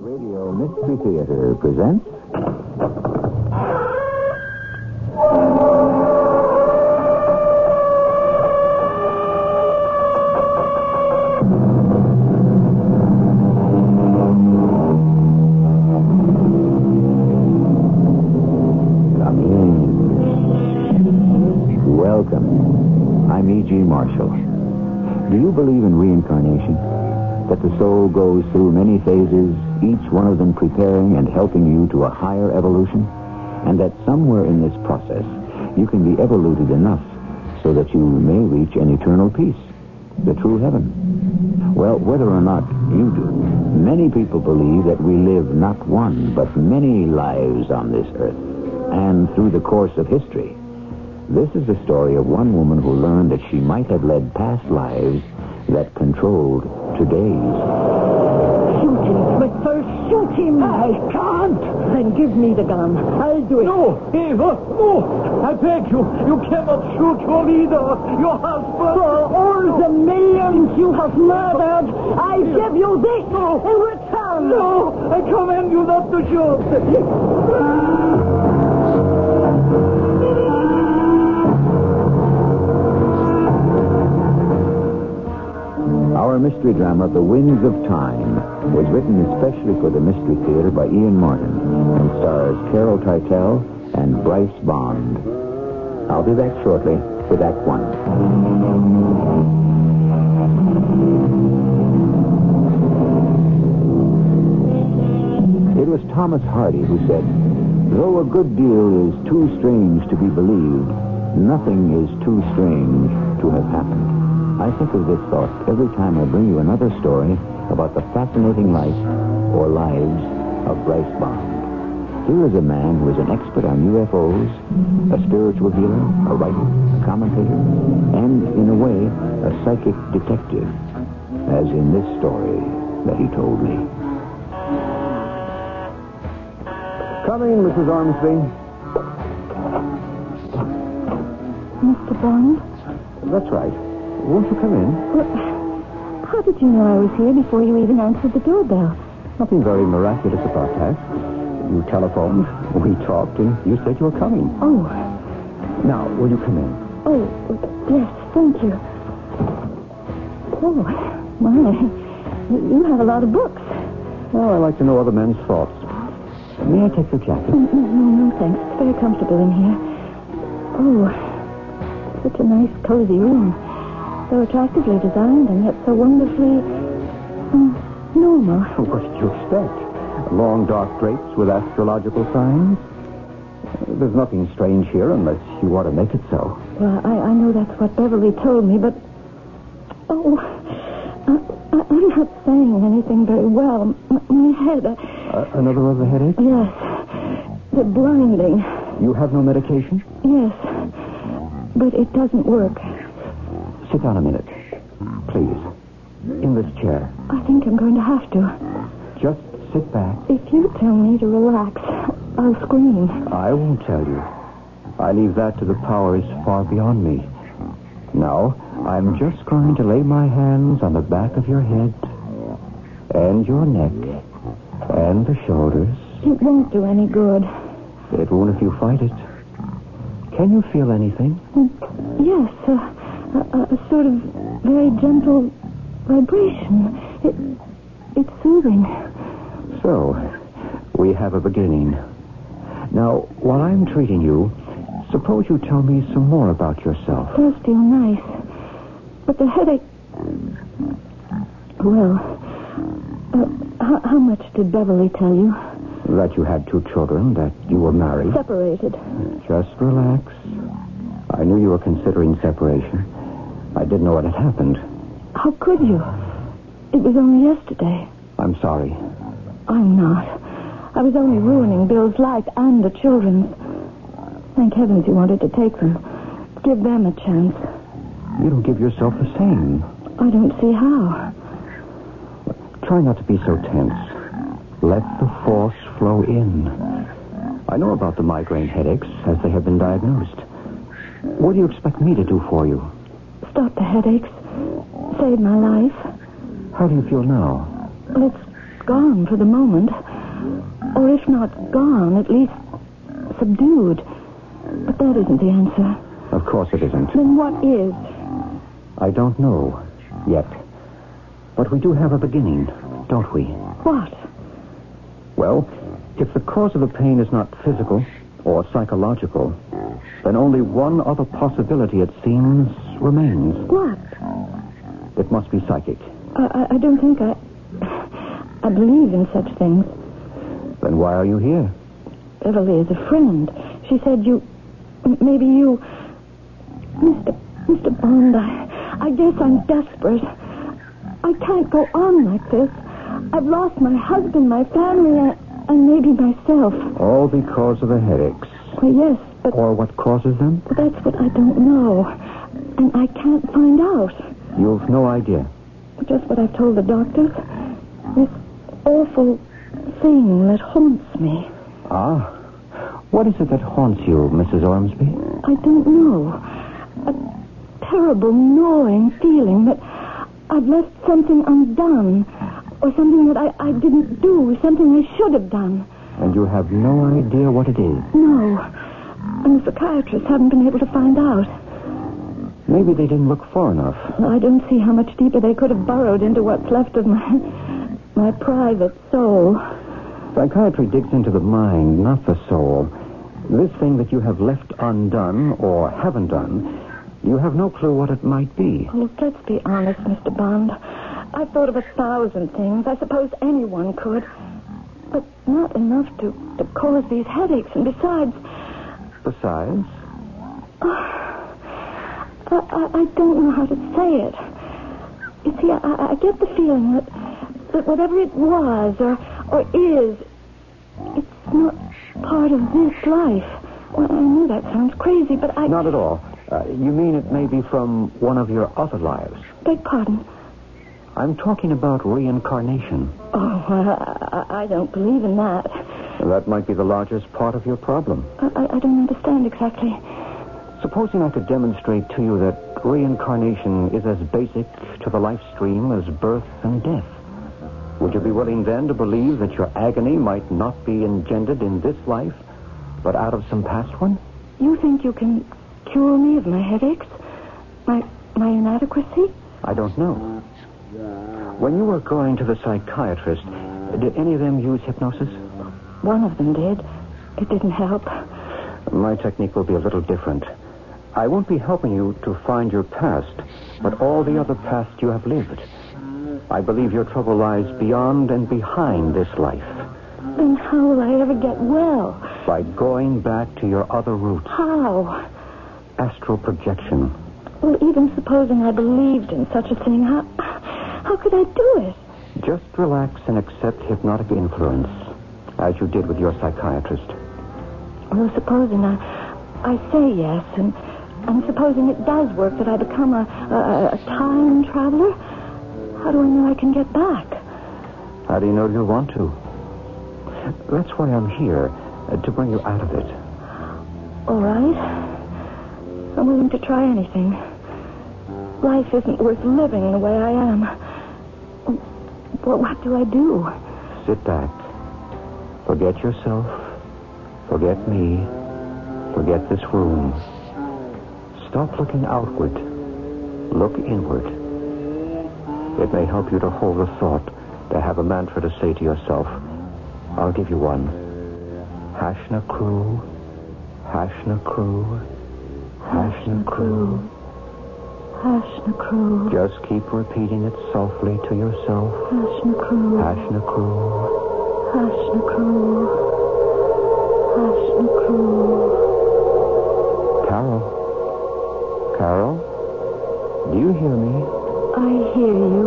Radio Mystery Theater presents. Welcome. I'm E.G. Marshall. Do you believe in reincarnation? That the soul goes through many phases, each one of them preparing and helping you to a higher evolution? And that somewhere in this process, you can be evoluted enough so that you may reach an eternal peace, the true heaven? Well, whether or not you do, many people believe that we live not one, but many lives on this earth. And through the course of history, this is the story of one woman who learned that she might have led past lives that controlled today's. Shoot him, but first shoot him. I can't. Then give me the gun. I'll do it. No, Eva, no! I beg you, you cannot shoot your leader, your husband. For all the millions you have murdered, I give you this in return. No, I command you not to shoot. Our mystery drama, The Winds of Time, was written especially for the Mystery Theater by Ian Martin and stars Carol Teitel and Bryce Bond. I'll be back shortly with Act One. It was Thomas Hardy who said, Though a good deal is too strange to be believed, nothing is too strange to have happened. I think of this thought every time I bring you another story about the fascinating life or lives of Bryce Bond. Here is a man who is an expert on UFOs, a spiritual healer, a writer, a commentator, and, in a way, a psychic detective, as in this story that he told me. Coming, Mrs. Ormsby. Mr. Bond? That's right. Won't you come in? Well, how did you know I was here before you even answered the doorbell? Nothing very miraculous about that. You telephoned, we talked, and you said you were coming. Oh, Now, will you come in? oh, yes, thank you. Oh, my. You have a lot of books. Well, I like to know other men's thoughts. May I take your jacket? No, no, no, thanks. It's very comfortable in here. Oh, such a nice, cozy room. So attractively designed and yet so wonderfully um, normal. What did you expect? Long dark drapes with astrological signs? Uh, There's nothing strange here unless you want to make it so. Well, I, I know that's what Beverly told me, but... Oh, I, I, I'm not saying anything very well. M- my head... Uh, Uh, another of the headache? yes. The blinding. You have no medication? Yes. But it doesn't work. Sit down a minute. Please. In this chair. I think I'm going to have to. Just sit back. If you tell me to relax, I'll scream. I won't tell you. I leave that to the powers far beyond me. Now, I'm just going to lay my hands on the back of your head and your neck and the shoulders. It won't do any good. It won't if you fight it. Can you feel anything? Yes, uh, a, a, sort of very gentle vibration. It, it's soothing. So, we have a beginning. Now, while I'm treating you, suppose you tell me some more about yourself. does feel nice. But the headache. Well, uh, how, how much did Beverly tell you? That you had two children, that you were married. Separated. Just relax. I knew you were considering separation. I didn't know what had happened. How could you? It was only yesterday. I'm sorry. I'm not. I was only ruining Bill's life and the children's. Thank heavens you wanted to take them. Give them a chance. You don't give yourself the same. I don't see how. Try not to be so tense. Let the force flow in. I know about the migraine headaches as they have been diagnosed. What do you expect me to do for you? Stop the headaches. Save my life. How do you feel now? Well, it's gone for the moment. Or if not gone, at least subdued. But that isn't the answer. Of course it isn't. Then what is? I don't know yet. But we do have a beginning, don't we? What? Well, if the cause of the pain is not physical or psychological, then only one other possibility, it seems, remains. What? It must be psychic. I, I, I don't think I. I believe in such things. Then why are you here? Beverly is a friend. She said you. Maybe you. Mr. Mr. Bond, I, I guess I'm desperate. I can't go on like this. I've lost my husband, my family, and, and maybe myself. All because of the headaches. Well, yes, but Or what causes them? that's what I don't know. And I can't find out. You've no idea. Just what I've told the doctors. This awful thing that haunts me. Ah. What is it that haunts you, Mrs. Ormsby? I don't know. A terrible gnawing feeling that I've left something undone. Or something that I, I didn't do. Something I should have done. And you have no idea what it is. No. And the psychiatrists haven't been able to find out. Maybe they didn't look far enough. I don't see how much deeper they could have burrowed into what's left of my my private soul. Psychiatry digs into the mind, not the soul. This thing that you have left undone or haven't done, you have no clue what it might be. Look, let's be honest, Mr. Bond. I've thought of a thousand things. I suppose anyone could. But not enough to, to cause these headaches. And besides, Besides, oh, I, I, I don't know how to say it. You see, I, I get the feeling that, that whatever it was or, or is, it's not part of this life. Well, I know that sounds crazy, but I not at all. Uh, you mean it may be from one of your other lives? beg pardon. I'm talking about reincarnation. Oh, I, I- don't believe in that. That might be the largest part of your problem. I- I don't understand exactly. Supposing I could demonstrate to you that reincarnation is as basic to the life stream as birth and death. Would you be willing then to believe that your agony might not be engendered in this life, but out of some past one? You think you can cure me of my headaches? My my inadequacy? I don't know. When you were going to the psychiatrist, did any of them use hypnosis? One of them did. It didn't help. My technique will be a little different. I won't be helping you to find your past, but all the other past you have lived. I believe your trouble lies beyond and behind this life. Then how will I ever get well? By going back to your other roots, How? astral projection. Well, even supposing I believed in such a thing, how how could I do it? Just relax and accept hypnotic influence, as you did with your psychiatrist. Well, supposing I I say yes, and and supposing it does work, that I become a, a, a time traveler, how do I know I can get back? How do you know you'll want to? That's why I'm here, uh, to bring you out of it. All right. I'm willing to try anything. Life isn't worth living the way I am. But what do I do? Sit back. Forget yourself. Forget me. Forget this room. Stop looking outward. Look inward. It may help you to hold a thought, to have a mantra to say to yourself. I'll give you one. Hashna crew. Hashna crew. Hashna crew. Hashna crew. Just keep repeating it softly to yourself. Hashna crew. Hashna crew. Hashna crew. Hashna crew. Carol. Carol? Do you hear me? I hear you.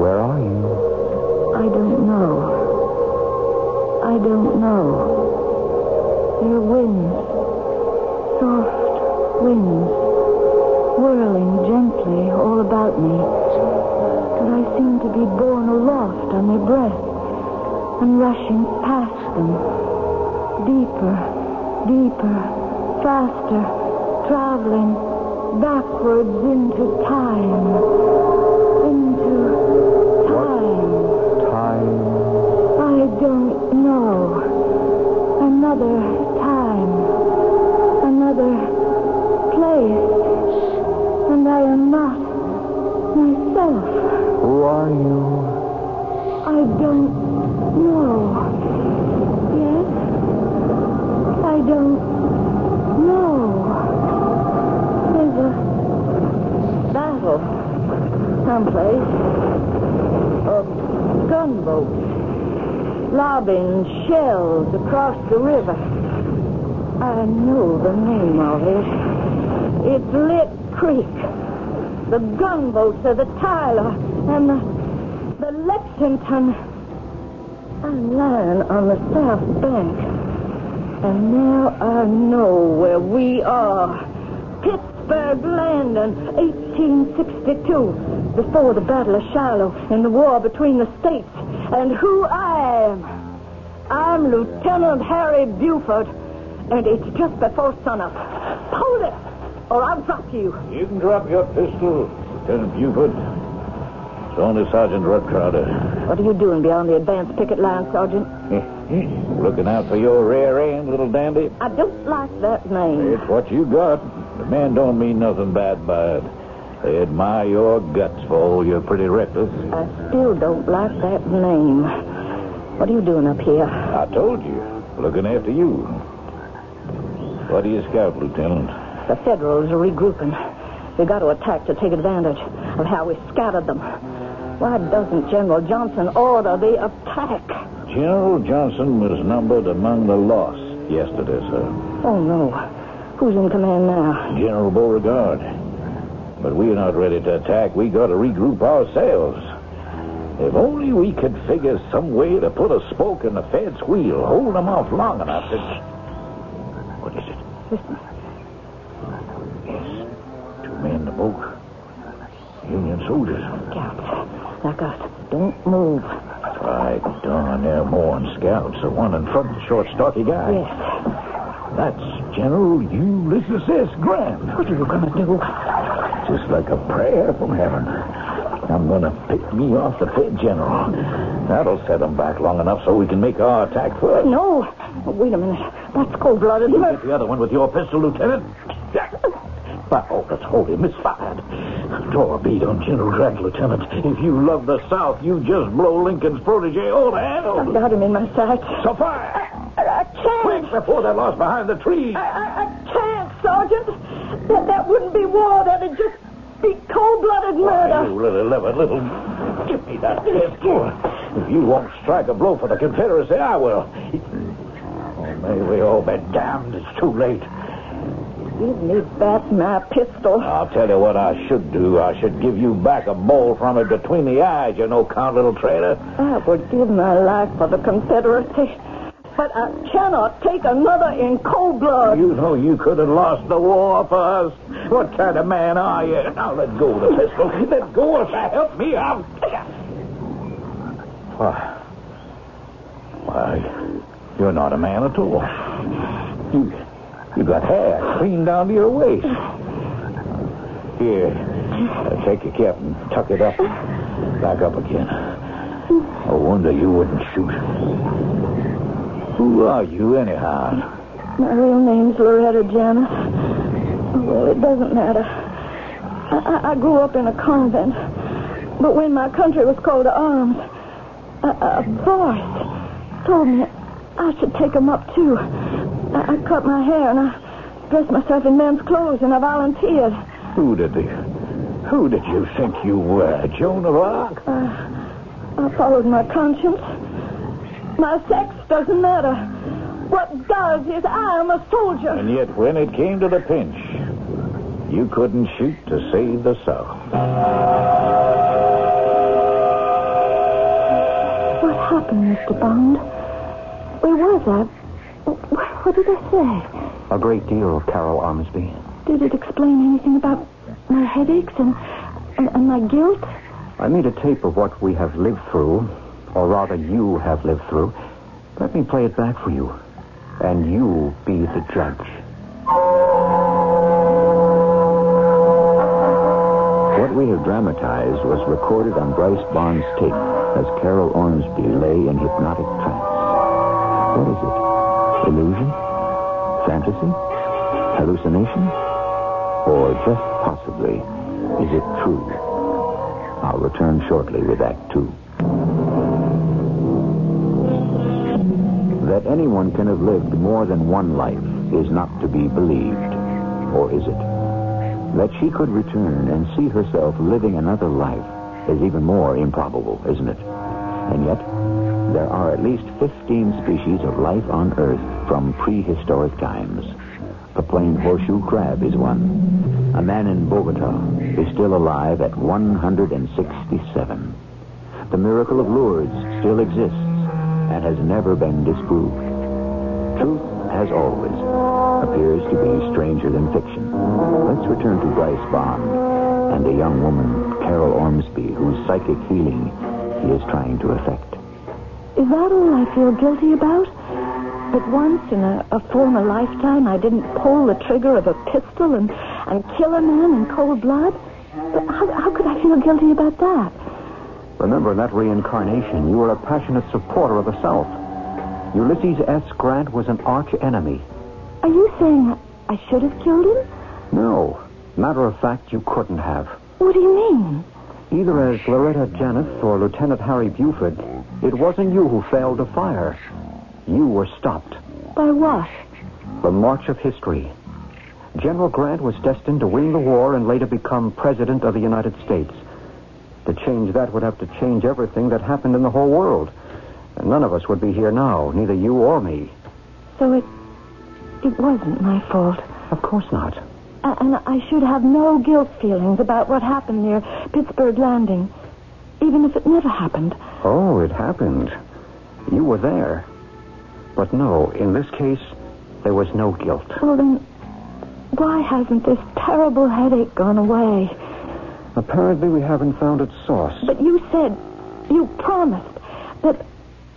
Where are you? I don't know. I don't know. There are winds, soft winds, whirling gently all about me. And I seem to be borne aloft on their breath and rushing past them. Deeper, deeper, faster, traveling backwards into time. Lobbing shells across the river. I know the name of it. It's Lick Creek. The gunboats are the Tyler and the, the Lexington. I'm lying on the south bank. And now I know where we are. Pittsburgh Landing, 1862. Before the Battle of Shiloh and the war between the states. And who I am. I'm Lieutenant Harry Buford. And it's just before sunup. Hold it, or I'll drop you. You can drop your pistol, Lieutenant Buford. It's only Sergeant Rudd Crowder. What are you doing beyond the advance picket line, Sergeant? Looking out for your rear end, little dandy. I don't like that name. It's what you got. The men don't mean nothing bad by it. They admire your guts for all you're pretty reckless. I still don't like that name. What are you doing up here? I told you. Looking after you. What do you scout, Lieutenant? The Federals are regrouping. We got to attack to take advantage of how we scattered them. Why doesn't General Johnston order the attack? General Johnston was numbered among the lost yesterday, sir. Oh, no. Who's in command now? General Beauregard. But we're not ready to attack. We got to regroup ourselves. If only we could figure some way to put a spoke in the Fed's wheel, hold them off long enough to. What is it? Listen. Yes. Two men in the boat. Union soldiers. Scouts. Like us. Don't move. By darn, they're more than scouts. The one in front, the short, stocky guy. Yes. That's General Ulysses S. Grant. What are you going to do? Just like a prayer from heaven. I'm going to pick me off the Fed General. That'll set them back long enough so we can make our attack first. No. Wait a minute. That's cold-blooded You get the other one with your pistol, Lieutenant. By all that's holy, misfired. Draw a bead on General Grant, Lieutenant. If you love the South, you just blow Lincoln's protege all to I've got him in my sights. So fire! I, I Quick, can't. before they're lost behind the trees. I, I, I can't, Sergeant. That, that wouldn't be war. That'd just be cold-blooded murder! You little, little, little. Give me that pistol. If you won't strike a blow for the Confederacy, I will. Oh, may we all be damned. It's too late. Give me back my pistol. I'll tell you what I should do. I should give you back a ball from it between the eyes, you know, count little traitor. I would give my life for the Confederacy. But I cannot take another in cold blood. You know you could have lost the war for us. What kind of man are you? Now let go of the pistol. Let go or help me out. Why? Why, you're not a man at all. You, you got hair clean down to your waist. Here, uh, take your cap and tuck it up. Back up again. No wonder you wouldn't shoot. Who are you, anyhow? My real name's Loretta Janis. Well, it doesn't matter. I, I, grew up in a convent. But when my country was called to arms, a, a voice told me I should take 'em up, too. I, I cut my hair and I dressed myself in men's clothes and I volunteered. Who did you, who did you think you were, Joan of Arc? I followed my conscience. My sex doesn't matter. What does is I am a soldier. And yet, when it came to the pinch, you couldn't shoot to save the South. What happened, Mr. Bond? Where was I? What did I say? A great deal, of Carol Ormsby. Did it explain anything about my headaches and, and, and my guilt? I made a tape of what we have lived through, or rather, you have lived through. Let me play it back for you, and you be the judge. What we have dramatized was recorded on Bryce Bond's tape as Carol Ormsby lay in hypnotic trance. What is it? Illusion? Fantasy? Hallucination? Or just possibly, is it true? I'll return shortly with Act Two. That anyone can have lived more than one life is not to be believed, or is it? That she could return and see herself living another life is even more improbable, isn't it? And yet, there are at least 15 species of life on Earth from prehistoric times. The plain horseshoe crab is one. A man in Bogota is still alive at 167. The miracle of Lourdes still exists and has never been disproved. Truth, as always, appears to be stranger than fiction. Let's return to Bryce Bond and a young woman, Carol Ormsby, whose psychic healing he is trying to effect. Is that all I feel guilty about? That once in a, a former lifetime I didn't pull the trigger of a pistol and, and kill a man in cold blood? But how, how could I feel guilty about that? Remember, in that reincarnation, you were a passionate supporter of the South. Ulysses S. Grant was an arch enemy. Are you saying I should have killed him? No. Matter of fact, you couldn't have. What do you mean? Either as Loretta Janeth or Lieutenant Harry Buford, it wasn't you who failed to fire. You were stopped. By what? The march of history. General Grant was destined to win the war and later become President of the United States. To change that would have to change everything that happened in the whole world. And none of us would be here now, neither you or me. So it it wasn't my fault. Of course not. A- And I should have no guilt feelings about what happened near Pittsburgh Landing, even if it never happened. Oh, it happened. You were there. But no, in this case, there was no guilt. Well, then, why hasn't this terrible headache gone away? Apparently, we haven't found its source. But you said, you promised, that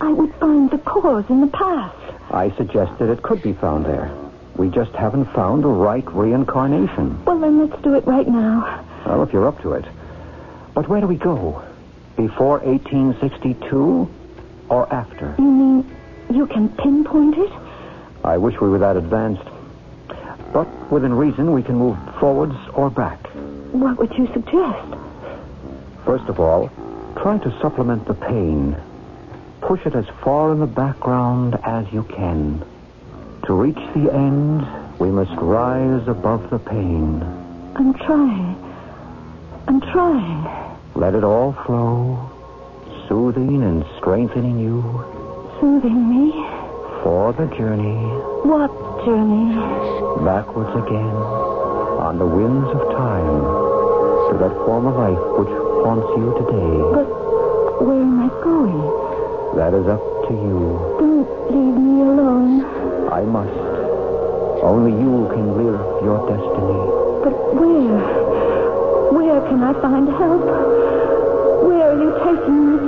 I would find the cause in the past. I suggested it could be found there. We just haven't found the right reincarnation. Well, then let's do it right now. Well, if you're up to it. But where do we go? Before 1862 or after? You mean you can pinpoint it? I wish we were that advanced. But within reason, we can move forwards or back. What would you suggest? First of all, try to supplement the pain. Push it as far in the background as you can. To reach the end, we must rise above the pain. I'm trying. I'm trying. Let it all flow, soothing and strengthening you Soothing me. for the journey What journey? backwards again on the winds of time to that former life which haunts you today. But where am I going? That is up to you. Don't leave me alone. I must. Only you can live your destiny. But where? Where can I find help? Where are you taking me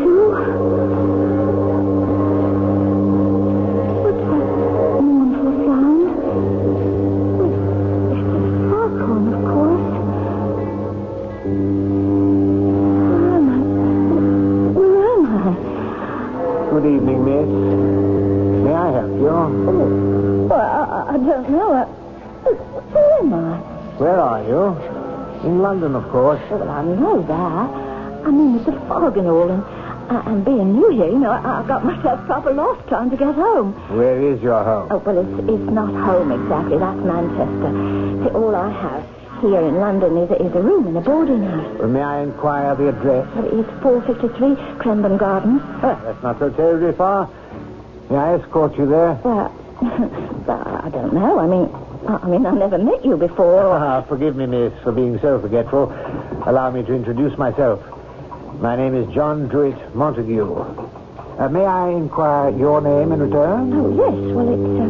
Well, I know that. I mean, it's a fog and all, and, uh, and being new here, you know, I, I got myself proper lost trying to get home. Where is your home? Oh, well, it's, it's not home exactly. That's Manchester. See, all I have here in London is, a- is a room in a boarding house. Well, may I inquire the address? Well, It's 453 Crenban Gardens. Ah, that's not so terribly far. May I escort you there? Well, I don't know. I mean, I mean, I never met you before. Ah, forgive me, miss, for being so forgetful. Allow me to introduce myself. My name is John Druitt Montague. Uh, may I inquire your name in return? Oh, yes. Well, it's,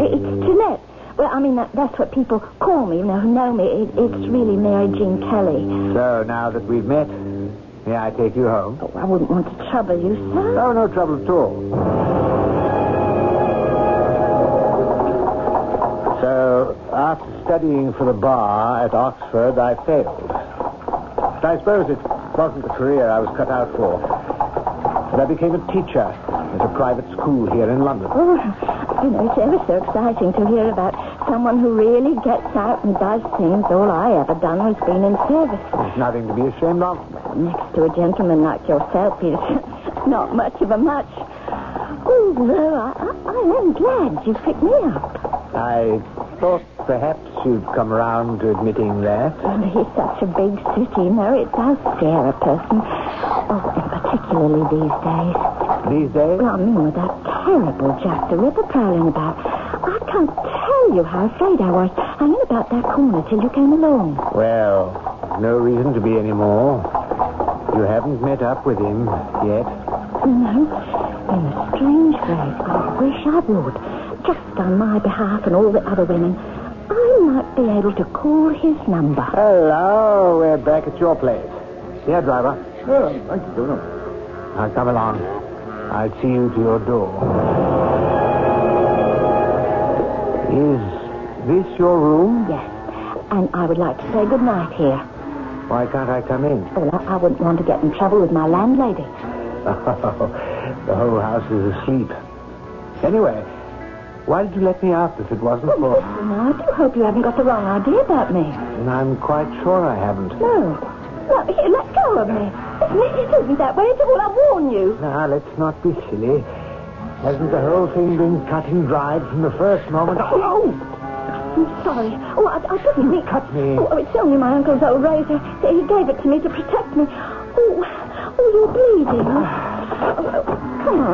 uh, it's Jeanette. Well, I mean, that, that's what people call me, you know, who know me. It, it's really Mary Jean Kelly. So, now that we've met, may I take you home? Oh, I wouldn't want to trouble you, sir. Oh, no trouble at all. So, after studying for the bar at Oxford, I failed. But I suppose it wasn't the career I was cut out for. But I became a teacher at a private school here in London. Oh, you know, it's ever so exciting to hear about someone who really gets out and does things. All I ever done was been in service. There's nothing to be ashamed of. Next to a gentleman like yourself, it's not much of a much. Oh, though, I, I, I am glad you picked me up. I thought perhaps you'd come around to admitting that. And it's such a big city, you know, it does scare a person. Oh, and particularly these days. These days? Well, I mean, with that terrible Jack the Ripper prowling about. I can't tell you how afraid I was hanging about that corner till you came along. Well, no reason to be any more. You haven't met up with him yet. No, in a strange way, I wish I would. Just on my behalf and all the other women. I might be able to call his number. Hello, we're back at your place. Here, driver. Oh, thank you, Governor. Now come along. I'll see you to your door. Is this your room? Yes, and I would like to say good night here. Why can't I come in? Well, I, I wouldn't want to get in trouble with my landlady. Oh, the whole house is asleep. Anyway, why did you let me out if it wasn't for... Now, I do hope you haven't got the wrong idea about me. And I'm quite sure I haven't. No. No, here, let go of me. It, isn't that way at all. I warn you. Now, let's not be silly. Hasn't the whole thing been cut and dried from the first moment? Oh! No. I'm sorry. Oh, I, I didn't mean... Cut me. Oh, oh it's only my uncle's old razor. He gave it to me to protect me. Oh, oh you're bleeding. Ah. Oh, oh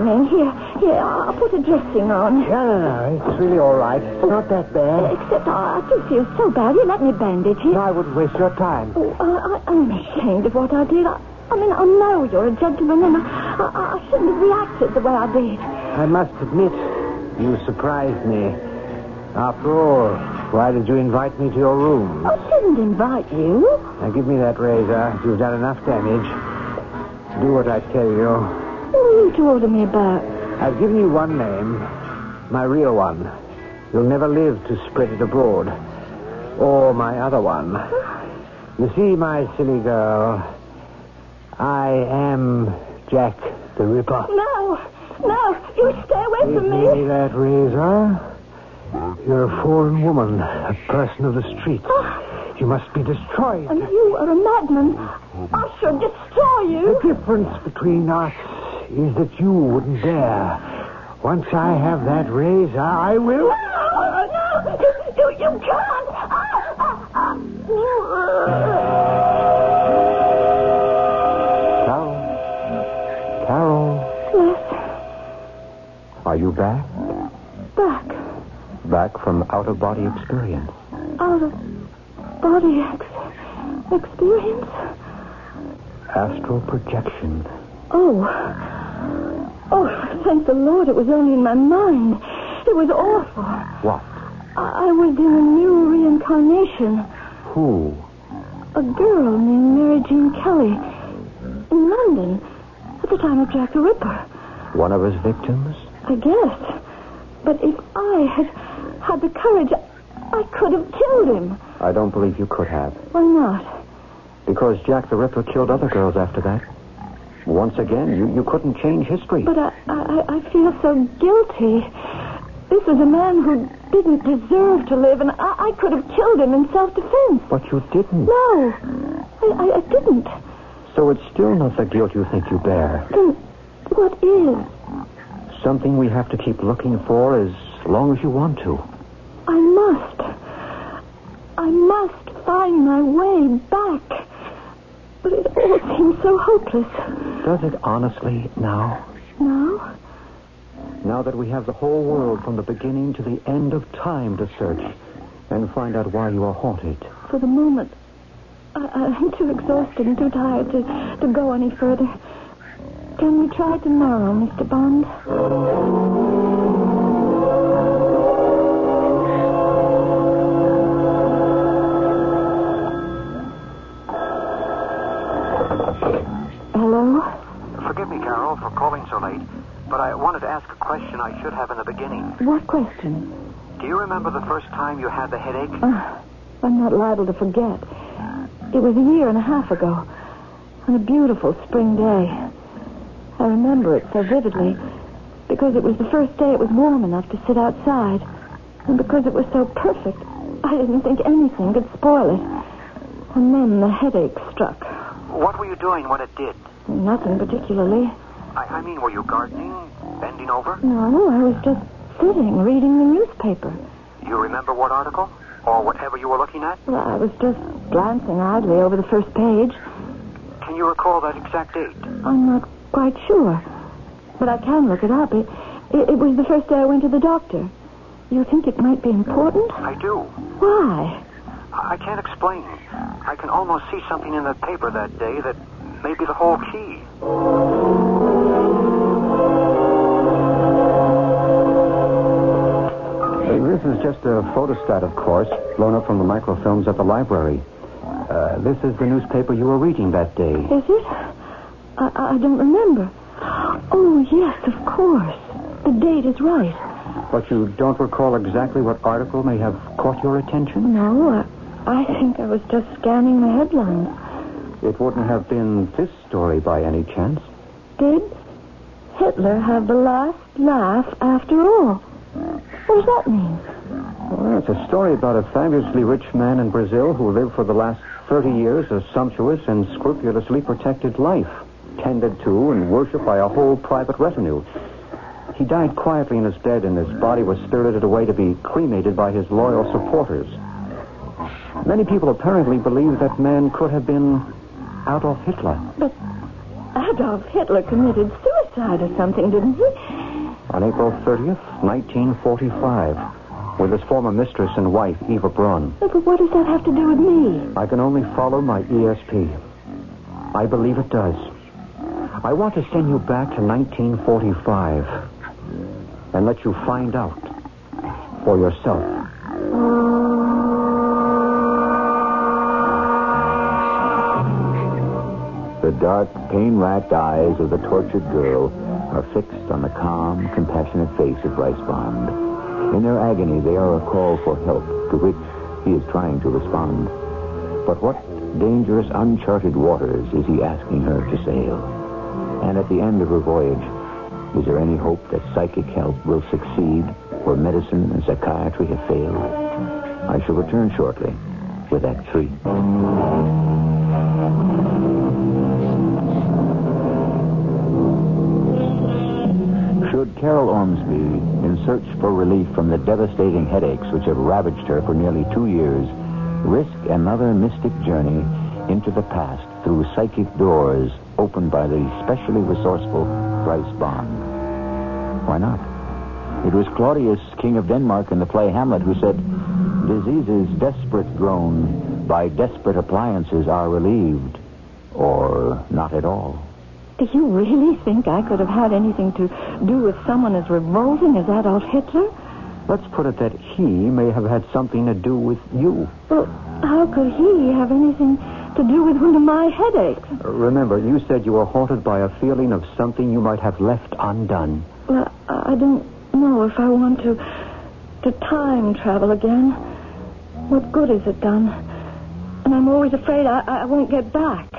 in. Here, here, I'll put a dressing on. No, no, no. It's really all right. It's not that bad. Except I, I do feel so bad. You let me bandage it. No, I wouldn't waste your time. Oh, I, I, I'm ashamed of what I did. I, I mean, I know you're a gentleman, and I, I, I shouldn't have reacted the way I did. I must admit, you surprised me. After all, why did you invite me to your room? I didn't invite you. Now give me that razor. You've done enough damage. Do what I tell you. What are you to order me about? I've given you one name, my real one. You'll never live to spread it abroad. Or my other one. You see, my silly girl, I am Jack the Ripper. No, no, you stay away Give from me me. that razor. You're a foreign woman, a person of the streets. Ah. You must be destroyed. And you are a madman. I shall destroy you. The difference between us is that you wouldn't dare. Once I have that razor, I will. No, no, you, you, you can't. Carol? Carol? Yes, Are you back? back. Back from out of body experience. Out of body ex- experience. Astral projection. Oh. Oh, thank the Lord, it was only in my mind. It was awful. What? I, I was in a new reincarnation. Who? A girl named Mary Jean Kelly. In London. At the time of Jack the Ripper. One of his victims? I guess. But if I had had the courage, I could have killed him. I don't believe you could have. Why not? Because Jack the Ripper killed other girls after that. Once again, you, you couldn't change history. But I, I, I feel so guilty. This was a man who didn't deserve to live, and I, I could have killed him in self-defense. But you didn't. No, I, I, I didn't. So it's still not the guilt you think you bear. Then what is? Something we have to keep looking for as long as you want to. I must. I must find my way back. But it all seems so hopeless. Does it honestly now? No? Now that we have the whole world from the beginning to the end of time to search and find out why you are haunted. For the moment, I, I'm too exhausted and too tired to, to go any further. Can we try tomorrow, Mr. Bond? So late, but I wanted to ask a question I should have in the beginning. What question? Do you remember the first time you had the headache? Uh, I'm not liable to forget. It was a year and a half ago, on a beautiful spring day. I remember it so vividly because it was the first day it was warm enough to sit outside, and because it was so perfect, I didn't think anything could spoil it. And then the headache struck. What were you doing when it did? Nothing particularly. I, I mean, were you gardening, bending over? No, I was just sitting, reading the newspaper. You remember what article? Or whatever you were looking at? Well, I was just glancing idly over the first page. Can you recall that exact date? I'm not quite sure. But I can look it up. It, it, it was the first day I went to the doctor. You think it might be important? I do. Why? I I can't explain. I can almost see something in the paper that day that may be the whole key. This is just a photostat, of course, blown up from the microfilms at the library. Uh, this is the newspaper you were reading that day. Is it? I, I don't remember. Oh, yes, of course. The date is right. But you don't recall exactly what article may have caught your attention? No, I, I think I was just scanning the headlines. It wouldn't have been this story by any chance. Did Hitler have the last laugh after all? What does that mean? Well, it's a story about a fabulously rich man in Brazil who lived for the last 30 years a sumptuous and scrupulously protected life, tended to and worshipped by a whole private retinue. He died quietly in his bed, and his body was spirited away to be cremated by his loyal supporters. Many people apparently believe that man could have been Adolf Hitler. But Adolf Hitler committed suicide or something, didn't he? On April 30th, 1945, with his former mistress and wife, Eva Braun. But what does that have to do with me? I can only follow my ESP. I believe it does. I want to send you back to 1945 and let you find out for yourself. The dark, pain-racked eyes of the tortured girl are fixed on the calm, compassionate face of Bryce Bond. In their agony, they are a call for help to which he is trying to respond. But what dangerous, uncharted waters is he asking her to sail? And at the end of her voyage, is there any hope that psychic help will succeed where medicine and psychiatry have failed? I shall return shortly with Act Three. Carol Ormsby, in search for relief from the devastating headaches which have ravaged her for nearly two years, risk another mystic journey into the past through psychic doors opened by the specially resourceful Bryce Bond? Why not? It was Claudius, King of Denmark, in the play Hamlet, who said, Diseases desperate grown by desperate appliances are relieved, or not at all. Do you really think I could have had anything to do with someone as revolting as Adolf Hitler? Let's put it that he may have had something to do with you. Well, how could he have anything to do with one of my headaches? Uh, remember, you said you were haunted by a feeling of something you might have left undone. Well, I I don't know if I want to to time travel again. What good is it done? And I'm always afraid I, I won't get back.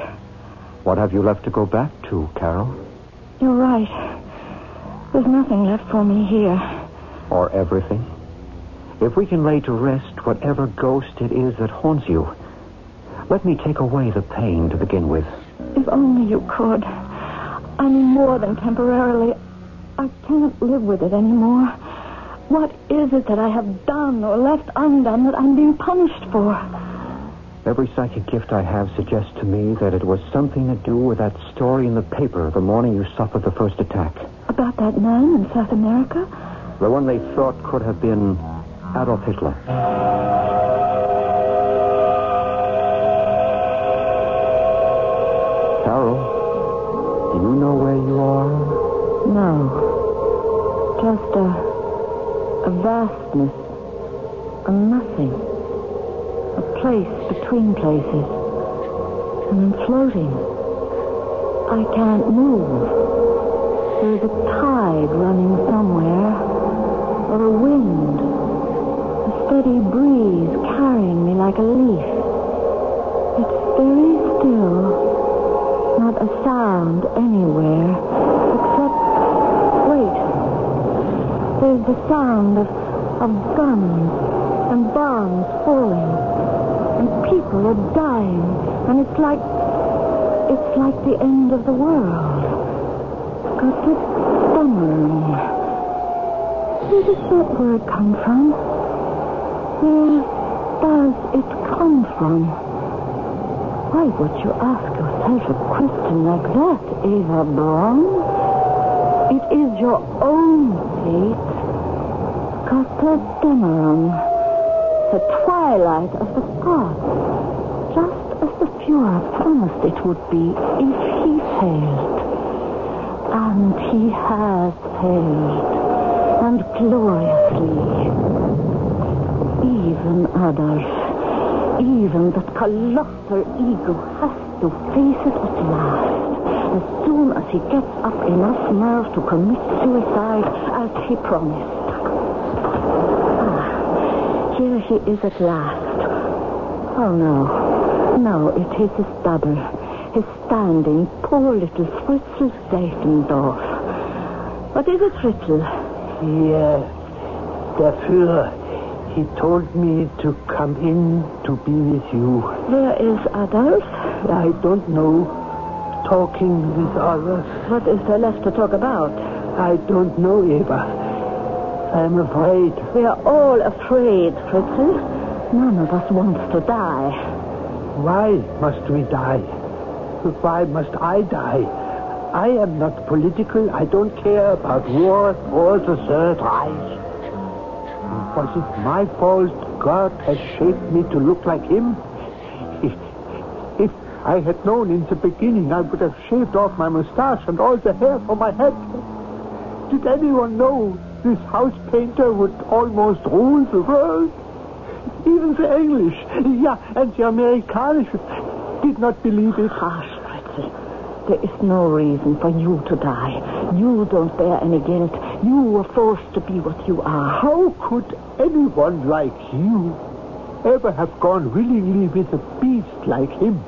What have you left to go back to, Carol? You're right. There's nothing left for me here. Or everything? If we can lay to rest whatever ghost it is that haunts you, let me take away the pain to begin with. If only you could. I mean, more than temporarily. I can't live with it anymore. What is it that I have done or left undone that I'm being punished for? Every psychic gift I have suggests to me that it was something to do with that story in the paper the morning you suffered the first attack. About that man in South America? The one they thought could have been Adolf Hitler. Carol, Do you know where you are? No. Just a, a vastness. A nothing. Place between places. And I'm floating. I can't move. There's a tide running somewhere. Or a wind. A steady breeze carrying me like a leaf. It's very still. Not a sound anywhere. Except. Wait. There's the sound of, of guns and bombs falling. And people are dying. And it's like. It's like the end of the world. Götterdämmerung. Where does that word come from? Where does it come from? Why would you ask yourself a question like that, Eva Braun? It is your own fate. Götterdämmerung. The twilight of the gods. Just as the Fuhrer promised it would be if he failed. And he has failed. And gloriously. Even Adolf, even that colossal ego has to face it at last. As soon as he gets up enough nerve to commit suicide as he promised. Ah, here he is at last. Oh no. No, it is his double. His standing, poor little Fritzl Seitendorf. What is it, Fritzl? Yes. Der Führer. He told me to come in to be with you. Where is Adolf? I don't know. Talking with others. What is there left to talk about? I don't know, Eva. I'm afraid. We are all afraid, Fritzl. None of us wants to die. Why must we die? Why must I die? I am not political. I don't care about war or the Third Reich. Was it my fault God has shaped me to look like him? If, if I had known in the beginning, I would have shaved off my mustache and all the hair from my head. Did anyone know this house painter would almost rule the world? Even the English, yeah, and the Americans did not believe it. Hush, Fritzl. There is no reason for you to die. You don't bear any guilt. You were forced to be what you are. How could anyone like you ever have gone willingly with a beast like him?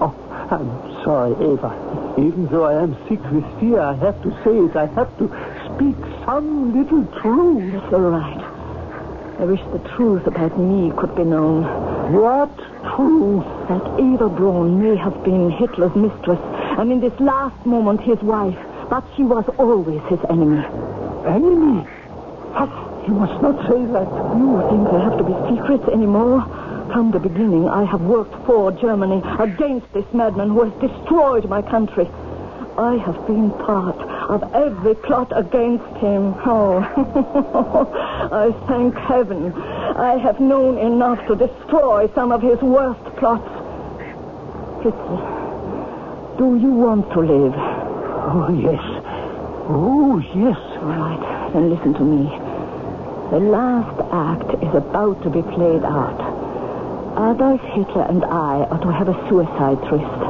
Oh, I'm sorry, Eva. Even though I am sick with fear, I have to say it. I have to speak some little truth. It's all right. I wish the truth about me could be known. What truth? That Eva Braun may have been Hitler's mistress, and in this last moment his wife, but she was always his enemy. Enemy? You must not say that. You think there have to be secrets anymore? From the beginning, I have worked for Germany against this madman who has destroyed my country. I have been part of every plot against him. Oh, I thank heaven. I have known enough to destroy some of his worst plots. Fritzl, do you want to live? Oh, yes. Oh, yes. All right, then listen to me. The last act is about to be played out. Adolf Hitler and I are to have a suicide tryst.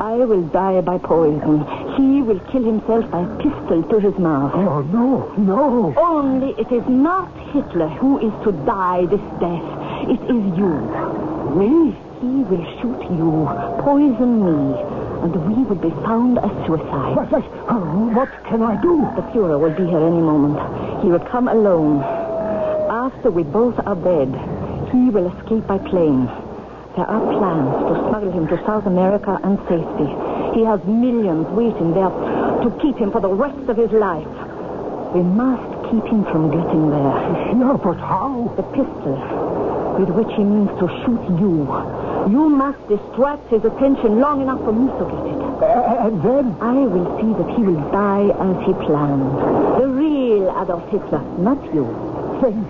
I will die by poison. He will kill himself by a pistol to his mouth. Oh, no, no. Only it is not Hitler who is to die this death. It is you. Me? He will shoot you, poison me, and we will be found a suicide. What, what, oh, what can I do? The Fuhrer will be here any moment. He will come alone. After we both are dead, he will escape by plane. There are plans to smuggle him to South America and safety. He has millions waiting there to keep him for the rest of his life. We must keep him from getting there. Yeah, but how? The pistol with which he means to shoot you. You must distract his attention long enough for me to get it. Uh, and then? I will see that he will die as he planned. The real Adolf Hitler, not you. Then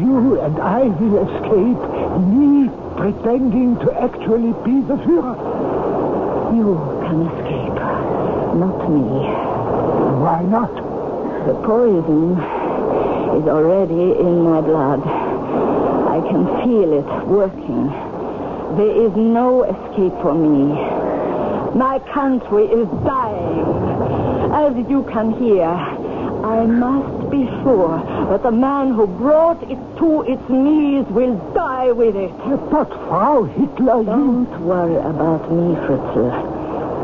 you and I will escape, me pretending to actually be the Führer. You can escape. Not me. Why not? The poison is already in my blood. I can feel it working. There is no escape for me. My country is dying. As you can hear, I must be sure that the man who brought it to its knees will die with it. But Frau Hitler, you... Don't worry about me, Fritzl.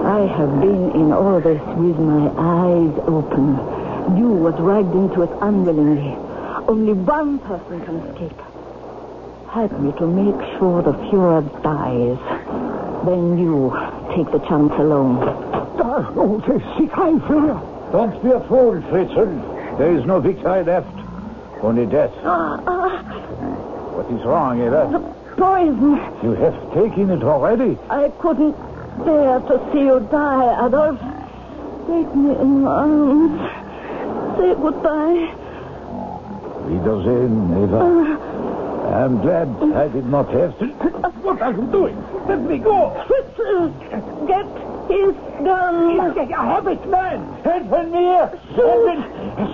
I have been in all this with my eyes open. You were dragged into it unwillingly. Only one person can escape. Help me to make sure the Fuhrer dies. Then you take the chance alone. Da, oh, der Siegheilführer. Don't be a fool, Fritzl. There is no victory left. Only death. Ah, ah, What is wrong, Eva? The poison. You have taken it already. I couldn't bear to see you die, Adolf. Take me in your arms. Say goodbye. Wiedersehen, Eva. I'm glad I did not have to. What are you doing? Let me go. Fritzl, get his gun. I have it, man. Help me. Shoot!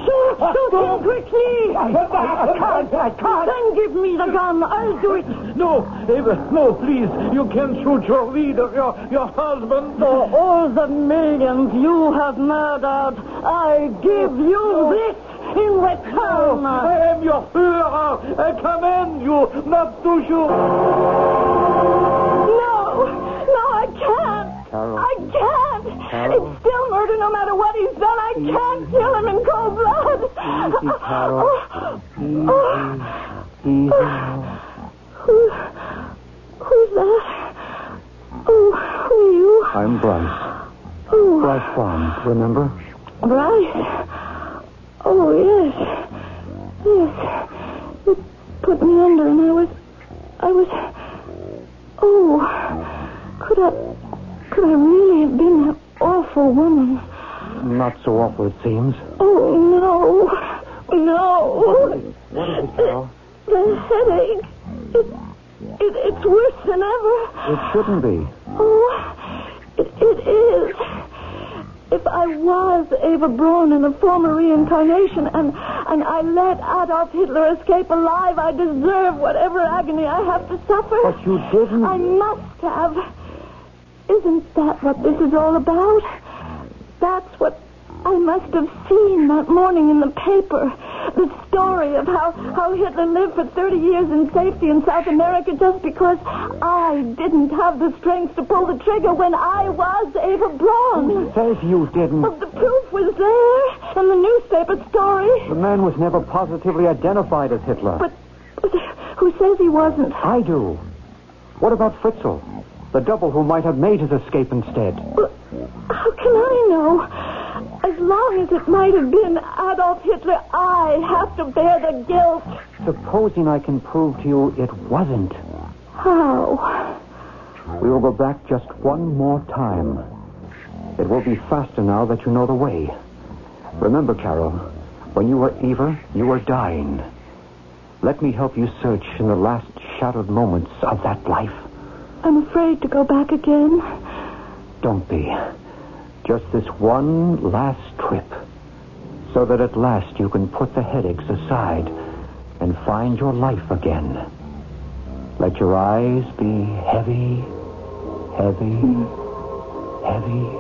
Shoot! Shoot him quickly! I can't. I can't. Then give me the gun. I'll do it. No, Eva, no, please. You can't shoot your leader, your, your husband. For all the millions you have murdered, I give you this in return. I am your Führer. I command you not to shoot. Carol. I can't. Carol. It's still murder no matter what he's done. I mm-hmm. can't kill him in cold blood. Easy, Carol. Oh, Easy. Who, who's that? Oh, who are you? I'm Bryce. Oh, Bryce Bond, remember? Bryce. Oh, yes. Yes. You put me under and I was... I was... Oh, could I... Could I really have been that awful woman? Not so awful, it seems. Oh, no. No. What is it, Carol? The headache. It, it, it's worse than ever. It shouldn't be. Oh, it, it is. If I was Eva Braun in a former reincarnation and, and I let Adolf Hitler escape alive, I deserve whatever agony I have to suffer. But you didn't. I must have. Isn't that what this is all about? That's what I must have seen that morning in the paper. The story of how, how Hitler lived for 30 years in safety in South America just because I didn't have the strength to pull the trigger when I was Eva Braun. Says you didn't. But the proof was there in the newspaper story. The man was never positively identified as Hitler. But, but who says he wasn't? I do. What about Fritzl? The double who might have made his escape instead. Well, How can I know? As long as it might have been Adolf Hitler, I have to bear the guilt. Supposing I can prove to you it wasn't. How? We will go back just one more time. It will be faster now that you know the way. Remember, Carol, when you were Eva, you were dying. Let me help you search in the last shadowed moments of that life. I'm afraid to go back again. Don't be. Just this one last trip. So that at last you can put the headaches aside and find your life again. Let your eyes be heavy, heavy, hmm. heavy.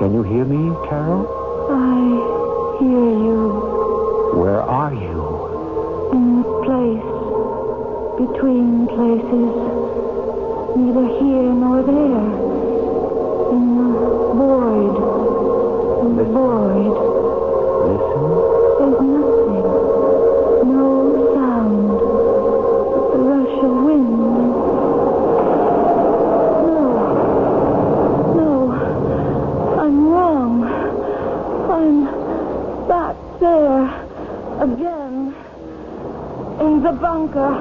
Can you hear me, Carol? I hear you Where are you? in the place between places, neither here nor there. In the void. In the void. Listen. There's nothing. No sound. The rush of wind. No. No. I'm wrong. I'm back there again. In the bunker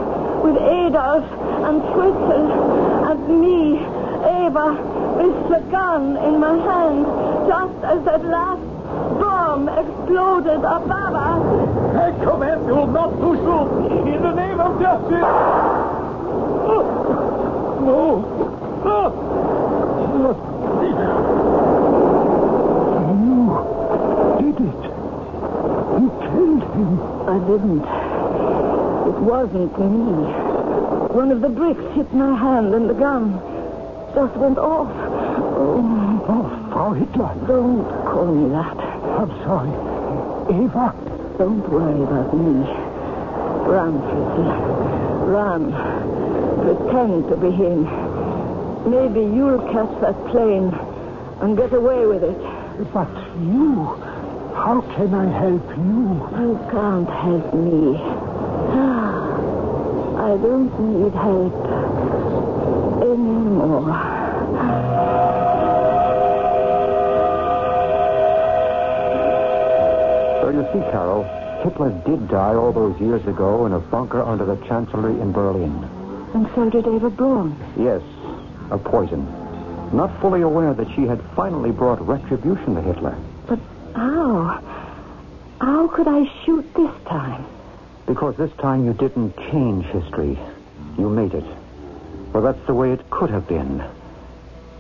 with Adolf and Fritzl and me, Eva, with the gun in my hand, just as that last bomb exploded above us. I command you not to shoot. In the name of justice. Oh. No. No. him. I didn't. It wasn't me. One of the bricks hit my hand and the gun just went off. Oh, Oh, Frau Hitler. don't call me that. I'm sorry. Eva? Don't worry about me. Run, Fritzy. Run. Pretend to be him. Maybe you'll catch that plane and get away with it. But you? How can I help you? You can't help me. I don't need help anymore. So you see, Carol, Hitler did die all those years ago in a bunker under the Chancellery in Berlin. And so did Eva Braun. Yes, a poison. Not fully aware that she had finally brought retribution to Hitler. But how? How could I shoot this time? Because this time you didn't change history. You made it. Well, that's the way it could have been.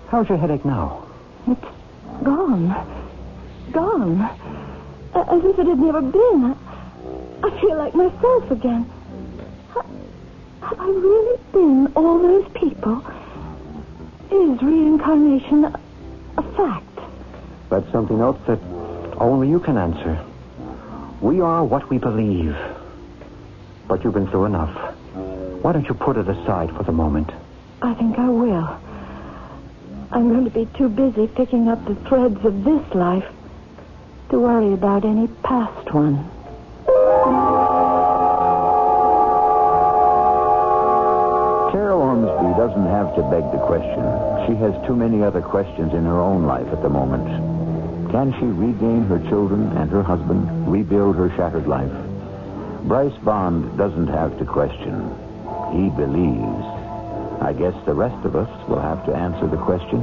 How's your headache now? It's gone. Gone. As if it had never been. I feel like myself again. Have I really been all those people? Is reincarnation a, a fact? That's something else that only you can answer. We are what we believe. But you've been through enough. Why don't you put it aside for the moment? I think I will. I'm going to be too busy picking up the threads of this life to worry about any past one. Carol Ormsby doesn't have to beg the question. She has too many other questions in her own life at the moment. Can she regain her children and her husband, rebuild her shattered life? Bryce Bond doesn't have to question. He believes. I guess the rest of us will have to answer the question,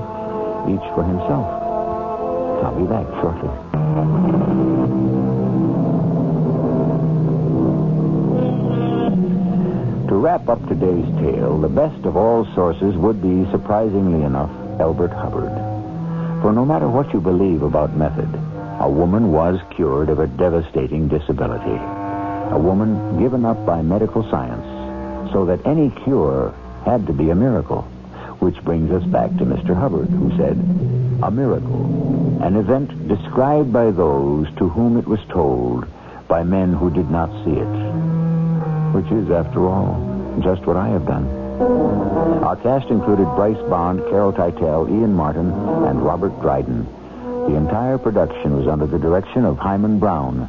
each for himself. I'll be back shortly. To wrap up today's tale, the best of all sources would be, surprisingly enough, Elbert Hubbard. For no matter what you believe about method, a woman was cured of a devastating disability. A woman given up by medical science so that any cure had to be a miracle. Which brings us back to Mr. Hubbard, who said, A miracle, an event described by those to whom it was told by men who did not see it which is, after all, just what I have done. Our cast included Bryce Bond, Carol Teitel, Ian Martin, and Robert Dryden. The entire production was under the direction of Himan Brown.